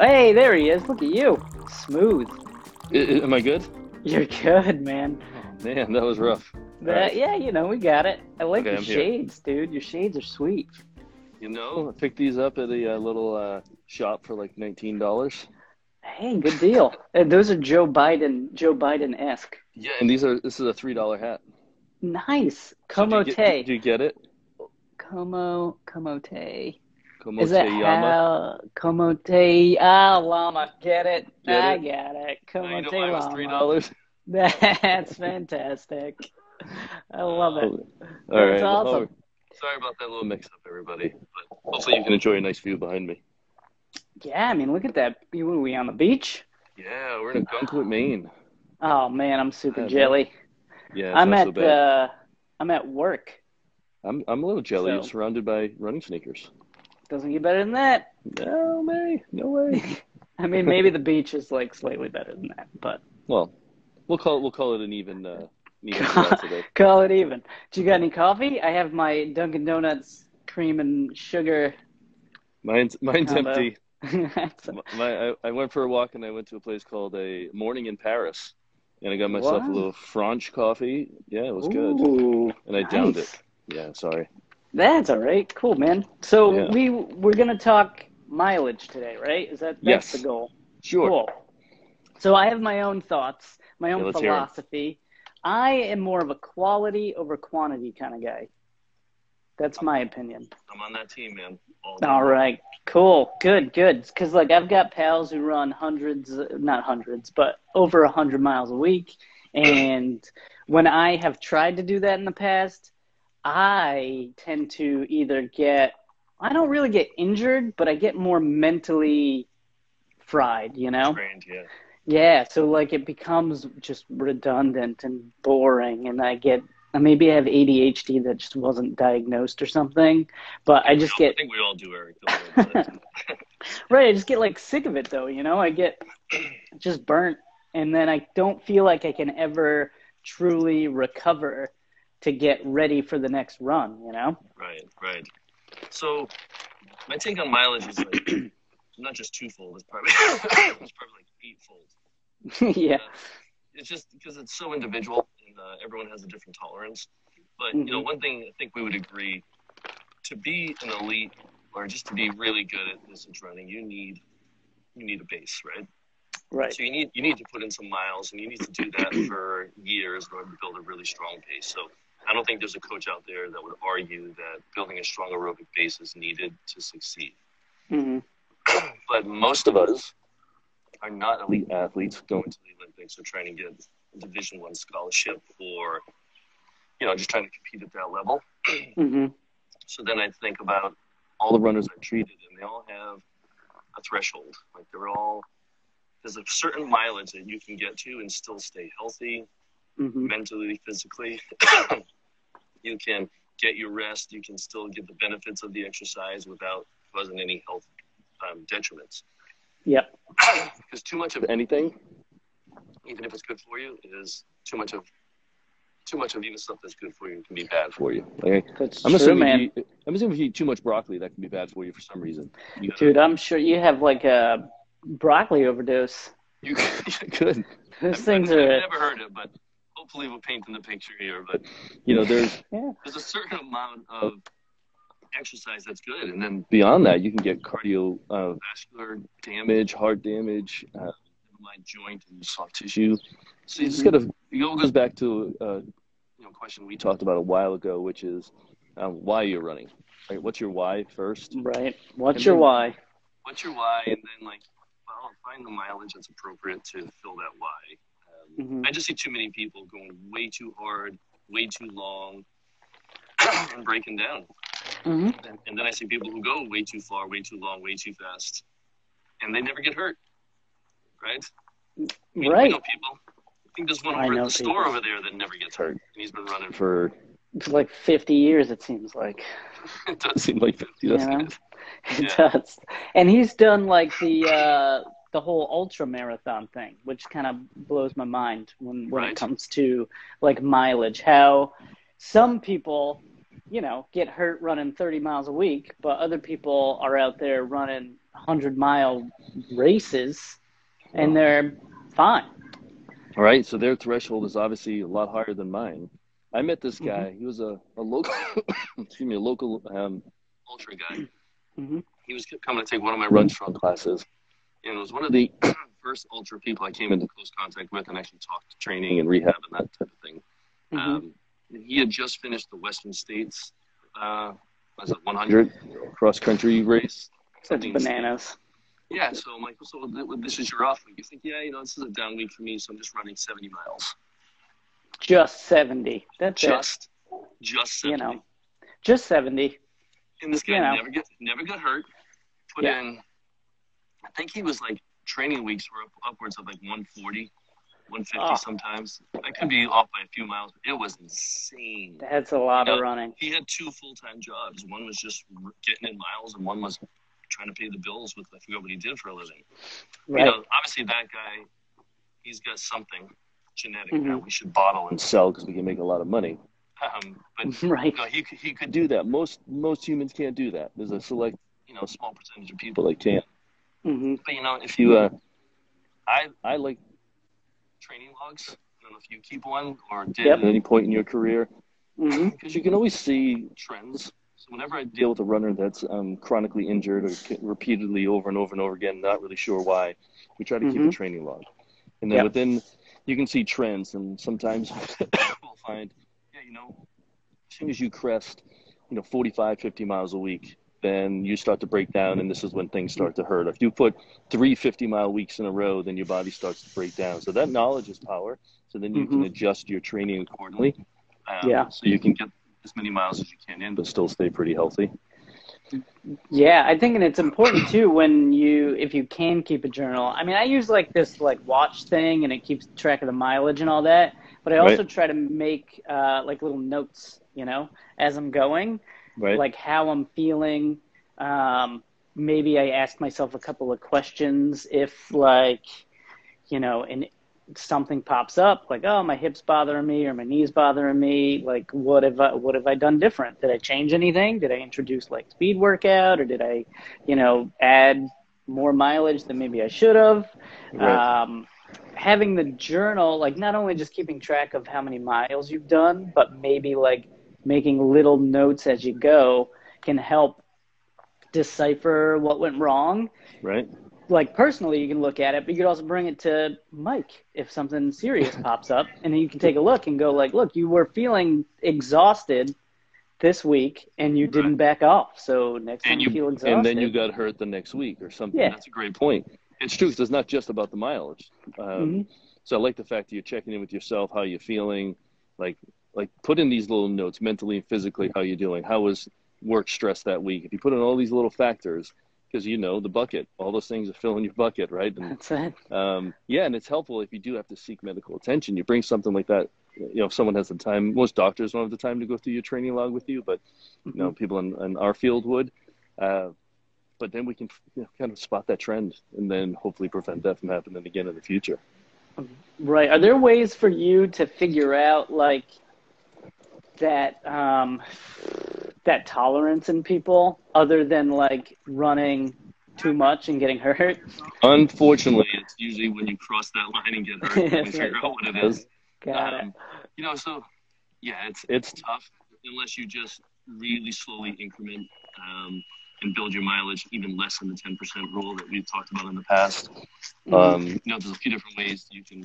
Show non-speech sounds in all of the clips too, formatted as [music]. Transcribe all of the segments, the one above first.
Hey, there he is. Look at you. Smooth. I- am I good? You're good, man. Oh, man, that was rough. That, Alright. Yeah, you know, we got it. I like Okay, your I'm here. shades, dude. Your shades are sweet. You know, I picked these up at a uh, little uh, shop for like nineteen dollars. Hey, good deal. And those are Joe Biden, Joe Biden esque. Yeah, and these are this is a three dollar hat. Nice. So do you Komote. get- Do you get it? Como, Komote. Komote Is that Yama. how Komote? Ah, llama. Get it? Get I it? get it. You Komote mine was $3. That's fantastic. I love it. All right. That's well, awesome. sorry about that little mix up, everybody. But hopefully you can enjoy a nice view behind me. Yeah, I mean, look at that. Are we on the beach? Yeah, we're in Ogunquit, Maine. Oh man, I'm super jelly. Yeah, I'm not at so uh, I'm at work. I'm I'm a little jelly. So- surrounded by running sneakers. Doesn't get better than that. No way, no way. [laughs] I mean, maybe the beach is like slightly better than that, but well, we'll call it we'll call it an even uh, an even [laughs] call it even. Do you got any coffee? I have my Dunkin' Donuts cream and sugar. Mine's mine's Combo. empty. [laughs] My, I, I went for a walk and I went to a place called a Morning in Paris, and I got myself Wow. a little French coffee. Yeah, it was good, Ooh, and I downed it. Yeah, sorry. That's all right. Cool, man. So Yeah. we we're gonna talk mileage today, right? Is that that's Yes. the goal? Sure. Cool. So I have my own thoughts, my own Yeah, let's hear 'em. philosophy. I am more of a quality over quantity kind of guy. That's my opinion. I'm on that team, man. All, All right, cool, good, good. Because like I've got pals who run hundreds, not hundreds, but over a hundred miles a week, [clears throat] and when I have tried to do that in the past, I tend to either get, I don't really get injured, but I get more mentally fried. You know? Trained, yeah. Yeah, so like it becomes just redundant and boring, and I get maybe I have ADHD that just wasn't diagnosed or something, but I just I get I think we all do, Eric. [laughs] Right. I just get like sick of it though, you know. I get just burnt, and then I don't feel like I can ever truly recover to get ready for the next run, you know. right, right. So, my take on mileage is like [clears throat] not just twofold. It's probably [coughs] it's probably like eightfold. [laughs] yeah, it's just because it's so individual and uh, everyone has a different tolerance. But you know, Mhm. one thing I think we would agree to be an elite or just to be really good at distance running, you need you need a base, right? right. So you need you need to put in some miles, and you need to do that for years in order to build a really strong base. So I don't think there's a coach out there that would argue that building a strong aerobic base is needed to succeed. hmm [clears throat] But most of us are not elite athletes going to the Olympics or trying to get a Division One scholarship or, you know, just trying to compete at that level. [clears throat] hmm So then I think about all the runners I've treated, and they all have a threshold. Like they're all there's a certain mileage that you can get to and still stay healthy, hmm mentally, physically. [coughs] you can get your rest. You can still get the benefits of the exercise without causing any health um, detriments. Yep. [coughs] because too much of anything, even if it's good for you, is too much of too much of even stuff that's good for you can be bad for you. Like, That's I'm true, assuming man. If you, I'm assuming if you eat too much broccoli, that can be bad for you for some reason. You, Dude, I'm sure you have like a broccoli overdose. you, [laughs] you could. Those I've, things I've are. never heard it, but hopefully we're painting the picture here. But you know, there's [laughs] Yeah. there's a certain amount of exercise that's good, and then beyond that, you can get cardiovascular damage, heart damage, uh, mind joint and soft tissue. So you just gotta. It all goes back to uh, you know question we talked about a while ago, which is um, why you're running. Right? What's your why first? Right. What's And your then- why? What's your why, and then like well, find the mileage that's appropriate to fill that why. Mhm. I just see too many people going way too hard, way too long, [clears throat] and breaking down. hmm And, and then I see people who go way too far, way too long, way too fast, and they never get hurt. Right? We Right. know people. I think there's one over at the store over there that never gets hurt. And he's been running for, It's like 50 years, it seems like. [laughs] it does seem like 50, doesn't Yeah. it? [laughs] It Yeah. does. And he's done like the uh, the whole ultra marathon thing, which kind of blows my mind when when Right. it comes to like mileage. How some people, you know, get hurt running 30 miles a week, but other people are out there running hundred mile races, and they're fine. All right, so their threshold is obviously a lot higher than mine. I met this Mm-hmm. guy. He was a, a local, [coughs] excuse me, a local um, ultra guy. hmm He was coming to take one of my run strong classes, and it was one of the [clears throat] first ultra people I came into close contact with and actually talked to training and rehab and that type of thing. hmm Um, he had just finished the Western States, uh, was it 100 cross country race? Something- bananas. Yeah, so like, so this is your off week. You think, yeah, you know, this is a down week for me, so I'm just running 70 miles. Just seventy. That's it. Just, just 70. You know, just seventy. And this guy You know. never get never got hurt. Put Yeah. in, I think he was like training weeks were up, upwards of like 140, 150 Oh. sometimes. I could be off by a few miles, but it was insane. That's a lot You of know, running. He had two full time jobs. One was just getting in miles, and one was trying to pay the bills with I forgot what he did for a living. Right. You know, obviously that guy, he's got something genetic that Mhm. we should bottle and sell because we can make a lot of money. Um, but [laughs] right. no, he could- he could do that. Most most humans can't do that. There's a select, you know, small percentage of people that can. Hmm But you know, if you, uh, I I like training logs. I don't know if you keep one or did Yep. at any point in your career, [clears throat] because you can always see trends. So whenever I deal with a runner that's um, chronically injured or repeatedly over and over and over again, not really sure why, we try to keep a Mhm. training log, and then Yep. within you can see trends, and sometimes [laughs] we'll find, yeah, you know, as soon as you crest, you know, 45, 50 miles a week, then you start to break down, and this is when things start to hurt. If you put three 50 mile weeks in a row, then your body starts to break down. So that knowledge is power. So then you can Mhm. adjust your training accordingly. Um, Yeah. So you can get as many miles as you can in, but still stay pretty healthy. Yeah, I think and it's important too when you if you can keep a journal. I mean, I use like this like watch thing and it keeps track of the mileage and all that. But I Right. also try to make uh, like little notes, you know, as I'm going, Right. like how I'm feeling. Um, maybe I ask myself a couple of questions if like, you know, and something pops up like oh my hips bothering me or my knees bothering me like what have I what have I done different did I change anything did I introduce like speed workout or did I you know add more mileage than maybe I should have Right. um, having the journal like not only just keeping track of how many miles you've done but maybe like making little notes as you go can help decipher what went wrong right. like personally you can look at it but you could also bring it to mike if something serious [laughs] pops up and then you can take a look and go like look you were feeling exhausted this week and you didn't back off so next time And you, you feel exhausted and then you got hurt the next week or something. Yeah. That's a great point. It's true it's not just about the mileage. Um, Mhm. So I like the fact that you're checking in with yourself, how you're feeling, like like put in these little notes mentally and physically how you're doing. How was work stress that week? If you put in all these little factors, because you know the bucket, all those things are filling your bucket, right? And that's it um, yeah, and it's helpful if you do have to seek medical attention. You bring something like that. You know, if someone has the time, most doctors don't have the time to go through your training log with you, but you know, people in, in our field would. Uh, but then we can you know, kind of spot that trend and then hopefully prevent that from happening again in the future. right are there ways for you to figure out like that um that tolerance in people other than like running too much and getting hurt Unfortunately, it's usually when you cross that line and get hurt, [laughs] we figure out what it is. got it Um, you know, so yeah, it's it's tough unless you just really slowly increment um, and build your mileage even less than the ten percent rule that we've talked about in the past. Mhm. Um, you know, there's a few different ways you can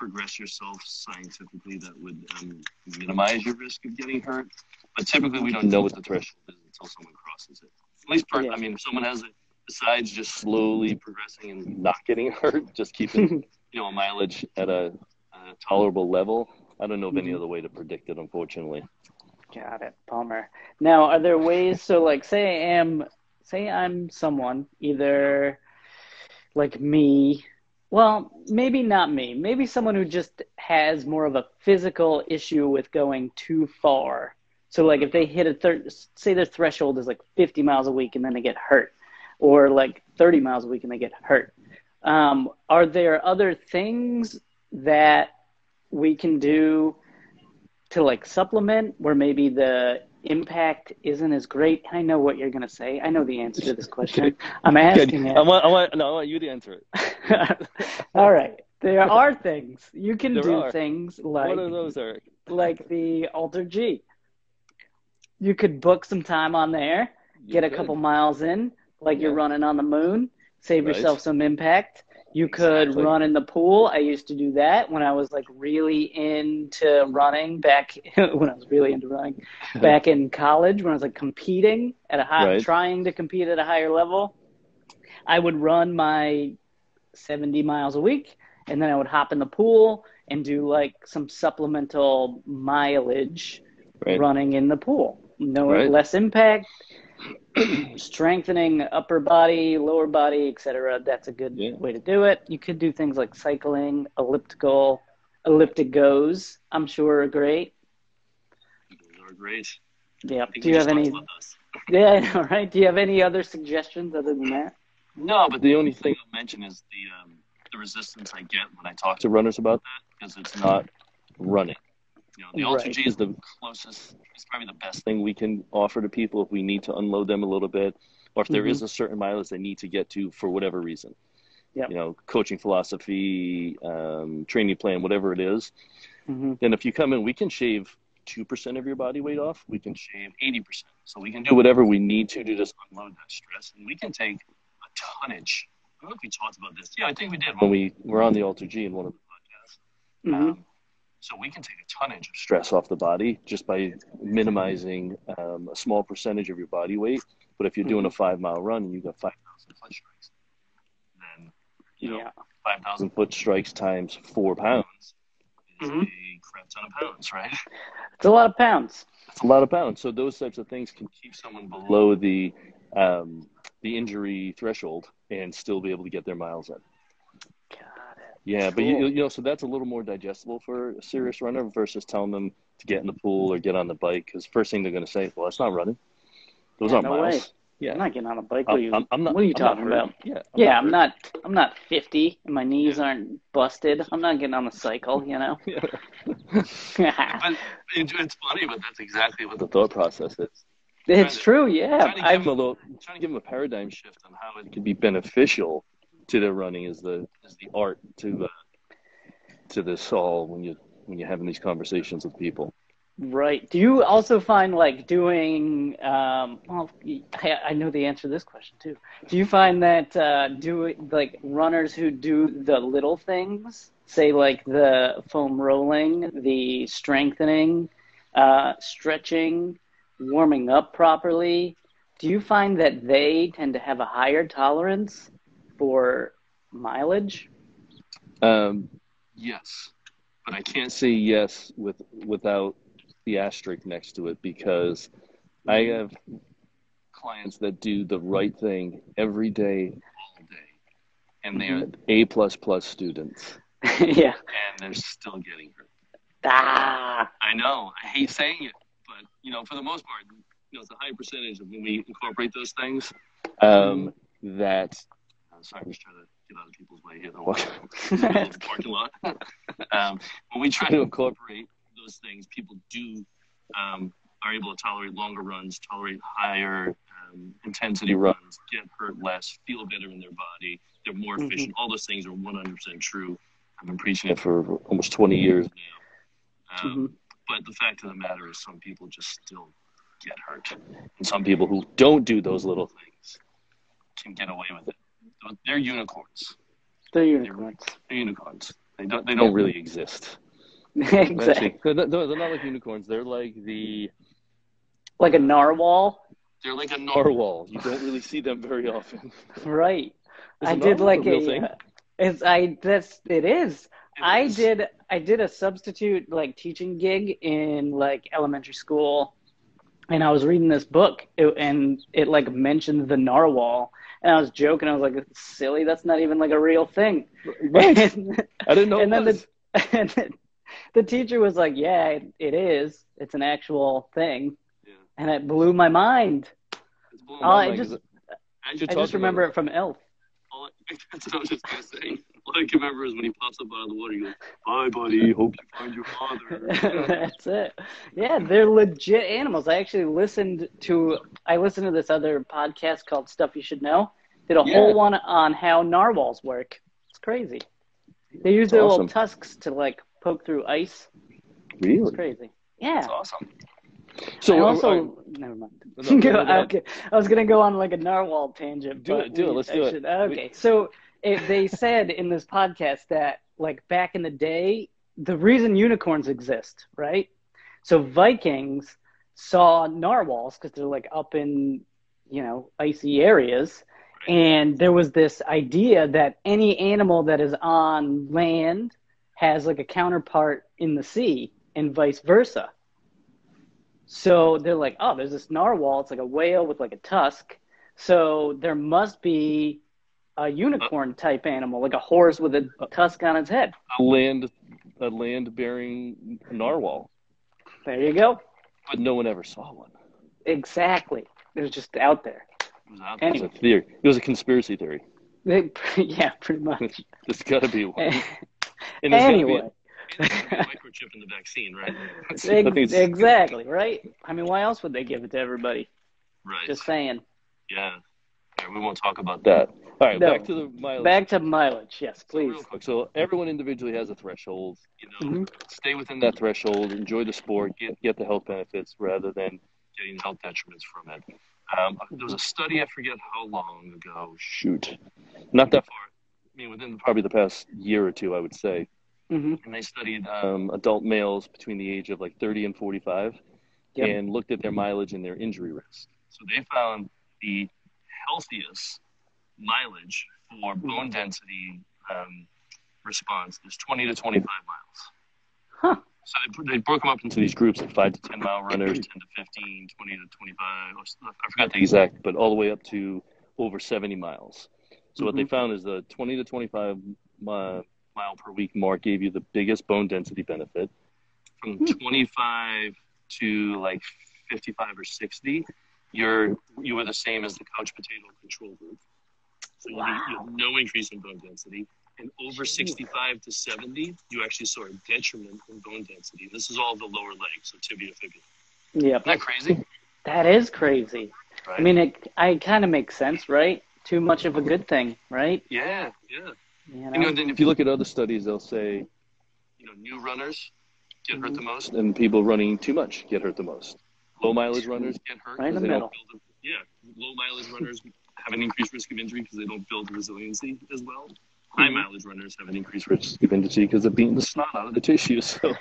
progress yourself scientifically that would um, minimize your risk of getting hurt. But typically, we don't know what the threshold is until someone crosses it. At least, per- Yeah. I mean, if someone has it, besides just slowly progressing and not getting [laughs] hurt, just keeping you know a mileage at a, a tolerable level. I don't know of any Mhm. other way to predict it, unfortunately. Got it. Palmer. Now, are there ways? So, like, say I am, say I'm someone, either like me, well, maybe not me, maybe someone who just has more of a physical issue with going too far. So, like, if they hit a third, say their threshold is like 50 miles a week and then they get hurt, or like 30 miles a week and they get hurt. Um, are there other things that we can do to like supplement where maybe the impact isn't as great. I know what you're going to say. I know the answer to this [laughs] question. I'm asking it. I want, I want, no, I want you to answer it. [laughs] All right. There [laughs] are things you can There do are. things like what are those, Eric? like the Alter G. You could book some time on there, You get a couple miles in, like you're running on the moon, save Right. yourself some impact. You could Exactly. run in the pool. I used to do that when I was like really into running back [laughs] when I was really into running [laughs] back in college when I was like competing at a high Right. trying to compete at a higher level. I would run my 70 miles a week and then I would hop in the pool and do like some supplemental mileage Right. running in the pool. No Right. less impact, [clears throat] strengthening upper body, lower body, etc. That's a good Yeah. way to do it. You could do things like cycling, elliptical, ElliptiGOs. I'm sure are great. Those are great. Yeah. Do you have any? Yeah, I know, right? Do you have any other suggestions other than that? No, but the only thing I'll mention is the um, the resistance I get when I talk to runners about that because it's not running. You know, the Alter Right. G is the closest. It's probably the best thing we can offer to people if we need to unload them a little bit, or if there Mhm. is a certain mileage they need to get to for whatever reason. Yep. You know, coaching philosophy, um, training plan, whatever it is. hmm Then if you come in, we can shave two percent of your body weight off. We can shave eighty percent. So we can do whatever we need to to just unload that stress, and we can take a tonnage. I don't know if we talked about this. Yeah, I think we did when we were on the Alter G in one of the podcasts. hmm Um, so we can take a tonnage of stress off the body just by minimizing um, a small percentage of your body weight. But if you're doing a five mile run and you've got five thousand foot strikes, then you know Yeah. five thousand foot strikes times four pounds is Mhm. a crap ton of pounds, right? It's a lot of pounds. It's a lot of pounds. So those types of things can keep someone below the um, the injury threshold and still be able to get their miles in. Got it. Yeah, but you, Cool. you know, so that's a little more digestible for a serious runner versus telling them to get in the pool or get on the bike. Because first thing they're going to say, "Well, that's not running. Those Yeah, aren't no miles." way. Yeah, I'm not getting on a bike. What are you, I'm, I'm not. what are you I'm talking about? Yeah, I'm yeah, not I'm hurt. not. I'm not 50, and my knees aren't busted. I'm not getting on the cycle. You know. [laughs] Yeah. [laughs] But it's funny, but that's exactly what the thought process is. it's true. Yeah. trying to give I've, them a little, trying to give them a paradigm shift on how it could be beneficial to their running is the is the art to uh, to this all when you when you're having these conversations with people. Right. Do you also find like doing? Um, well, I, I know the answer to this question too. Do you find that uh, do like runners who do the little things, say like the foam rolling, the strengthening, uh, stretching, warming up properly? Do you find that they tend to have a higher tolerance for mileage? Um, yes, but I can't say yes with without the asterisk next to it because I have clients that do the right thing every day, all day, and they are A plus plus students, [laughs] yeah. and they're still getting hurt. Ah. I know. I hate saying it, but you know, for the most part, you know, it's a high percentage of when we incorporate those things. Um, that. Sorry, I'm just trying to get out of people's way here. They're walking [laughs] in the middle of parking lot. [laughs] um, when we try to incorporate those things, people do um, are able to tolerate longer runs, tolerate higher um, intensity runs, get hurt less, feel better in their body. They're more Mhm. efficient. All those things are 100% true. I've been preaching it for almost 20 years now. Um, Mhm. But the fact of the matter is, some people just still get hurt, and some people who don't do those little things can get away with it. They're unicorns. They're unicorns. They're unicorns. They don't. They don't really exist. [laughs] exactly. Actually, they're not, they're not like unicorns. They're like the. Like a narwhal. They're like a narwhal. You don't really see them very often. [laughs] Right. Is I a did like a real a. thing? uh, It's I that's it is. It I is. did I did a substitute like teaching gig in like elementary school, and I was reading this book it, and it like mentioned the narwhal, and I was joking. I was like, silly. That's not even like a real thing." Right. and, [laughs] I didn't know. and it then was. the [laughs] and the teacher was like, "Yeah, it, it is. It's an actual thing," Yeah. and it blew my mind. Oh, my I mind just 'cause as you're I just remember it from Elf. all- [laughs] That's what I was just. All I can remember is when he pops up out of the water, he goes, "Bye, buddy. Hope you find your father." [laughs] That's it. Yeah, they're legit animals. I actually listened to I listened to this other podcast called Stuff You Should Know. Did a Yeah. whole one on how narwhals work. It's crazy. They use their awesome. little tusks to like poke through ice. Really? It's crazy. Yeah. That's awesome. So I also uh, never mind. No, no, ahead. [laughs] okay, I was gonna go on like a narwhal tangent. Do but it, do it, let's I do it. Okay, so they said in this podcast that like back in the day, the reason unicorns exist, right? So Vikings saw narwhals because they're like up in you know icy areas, and there was this idea that any animal that is on land has like a counterpart in the sea, and vice versa. So they're like, oh, there's this narwhal. It's like a whale with like a tusk. So there must be a uh, unicorn type animal, like a horse with a uh, tusk on its head. a land, a land-bearing narwhal, There you go. but no one ever saw one. Exactly. It was just out there. It was, out, it was a theory. It was a conspiracy theory. They- [laughs] yeah, pretty much. [laughs] There's got to be one. Eh, [laughs] and there's gotta anyway, microchip in the vaccine, right? ex- I think it's- exactly, right? I mean, why else would they give it to everybody? Right. Just saying. yeah. Yeah, We won't talk about that. All right, No. back to the mileage. Back to mileage. Yes, So please. real quick. So everyone individually has a threshold. You know, Mhm. stay within that threshold. Enjoy the sport. Get get the health benefits rather than getting health detriments from it. Um, there was a study. I forget how long ago. Shoot, not that far. I mean, within probably the past year or two, I would say. hmm And they studied um, adult males between the age of like 30 and 45, Yep. and looked at their mileage and their injury risk. So they found the healthiest mileage for bone density um, response is 20 to 25 miles. Huh. So they, they broke them up into these groups of 5 to 10 mile runners, [clears throat] 10 to 15, 20 to 25. or s- I forgot the exact, but all the way up to over 70 miles. So what they found is the 20 to 25 mi- mile per week mark gave you the biggest bone density benefit. From Hmm. 25 to like 55 or 60, you're you were the same as the couch potato control group. So you, you have no increase in bone density. And over 65 to 70, you actually saw a detriment in bone density. This is all the lower legs, so tibia, fibula. Yep. Isn't that crazy? That is crazy. Right? I mean, it, I kind of makes sense, right? Too much of a good thing, right? yeah, yeah. You You know? know, then if you look at other studies, they'll say, you know, new runners get hurt the mm-hmm. most, and people running too much get hurt the most. Low mileage runners get hurt right in the they middle. Don't build. A, yeah, low mileage runners have an increased risk of injury because they don't build resiliency as well. High Mhm. mileage runners have an increased risk of injury because they're beating the snot out of the tissue. So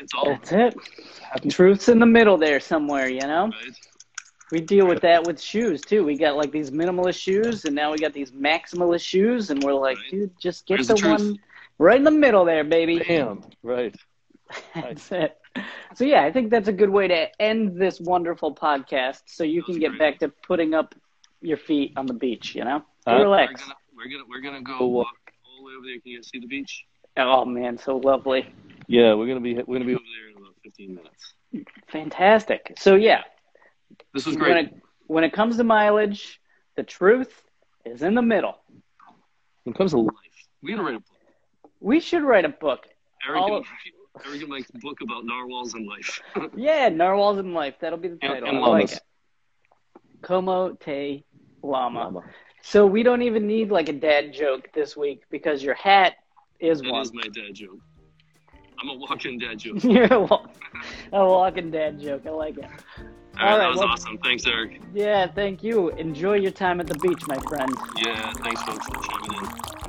it's all That's it. happy. Truth's in the middle there somewhere, you know? Right? We deal with that with shoes too. We got like these minimalist shoes, and now we got these maximalist shoes, and we're like, Right. dude, just get Where's the, the one right in the middle there, baby. Bam. Right. [laughs] That's it. So yeah, I think that's a good way to end this wonderful podcast, so you can get great. back to putting up your feet on the beach. You know, Uh, relax. We're gonna, we're gonna we're gonna go walk all the way over there. Can you see the beach? Oh man, so lovely, Yeah, we're gonna be we're gonna be over there in about 15 minutes. fantastic. So yeah, This was when great. it when it comes to mileage, the truth is in the middle. When it comes to life, we gotta write a book. We should write a book. Eric All and, Eric and Mike's book about narwhals and life. [laughs] Yeah, narwhals in life. That'll be the title. and I like llamas. it. Como te llama. Llama. So we don't even need like a dad joke this week because your hat is That one. is my dad joke. I'm a walking dad [laughs] joke. You're a wa- a walking dad joke. I like it. All right, All right, that was well- awesome. Thanks, Eric. Yeah, thank you. Enjoy your time at the beach, my friend. Yeah, thanks, folks, for chiming in.